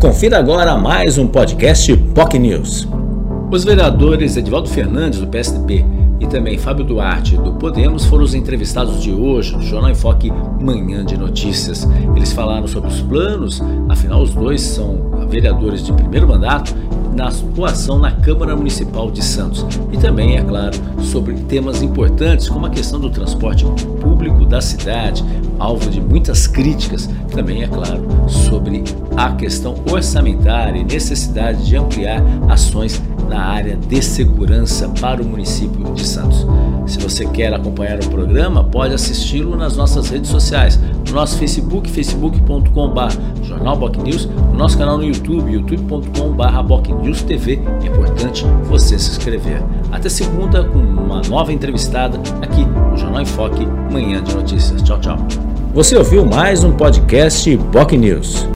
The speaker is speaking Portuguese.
Confira agora mais um podcast POC News. Os vereadores Edivaldo Fernandes, do PSDB, e também Fábio Duarte, do Podemos, foram os entrevistados de hoje no Jornal em Foque Manhã de Notícias. Eles falaram sobre os planos, afinal, os dois são vereadores de primeiro mandato na atuação na Câmara Municipal de Santos. E também, é claro, sobre temas importantes como a questão do transporte público da cidade, alvo de muitas críticas. Também, é claro, sobre a questão orçamentária e necessidade de ampliar ações na área de segurança para o município de Santos. Se você quer acompanhar o programa, pode assisti-lo nas nossas redes sociais, no nosso Facebook, facebook.com.br Jornal News, no nosso canal no YouTube, youtube.com.br News TV. É importante você se inscrever. Até segunda com uma nova entrevistada aqui no Jornal em Foque, Manhã de Notícias. Tchau, tchau. Você ouviu mais um podcast Boc News.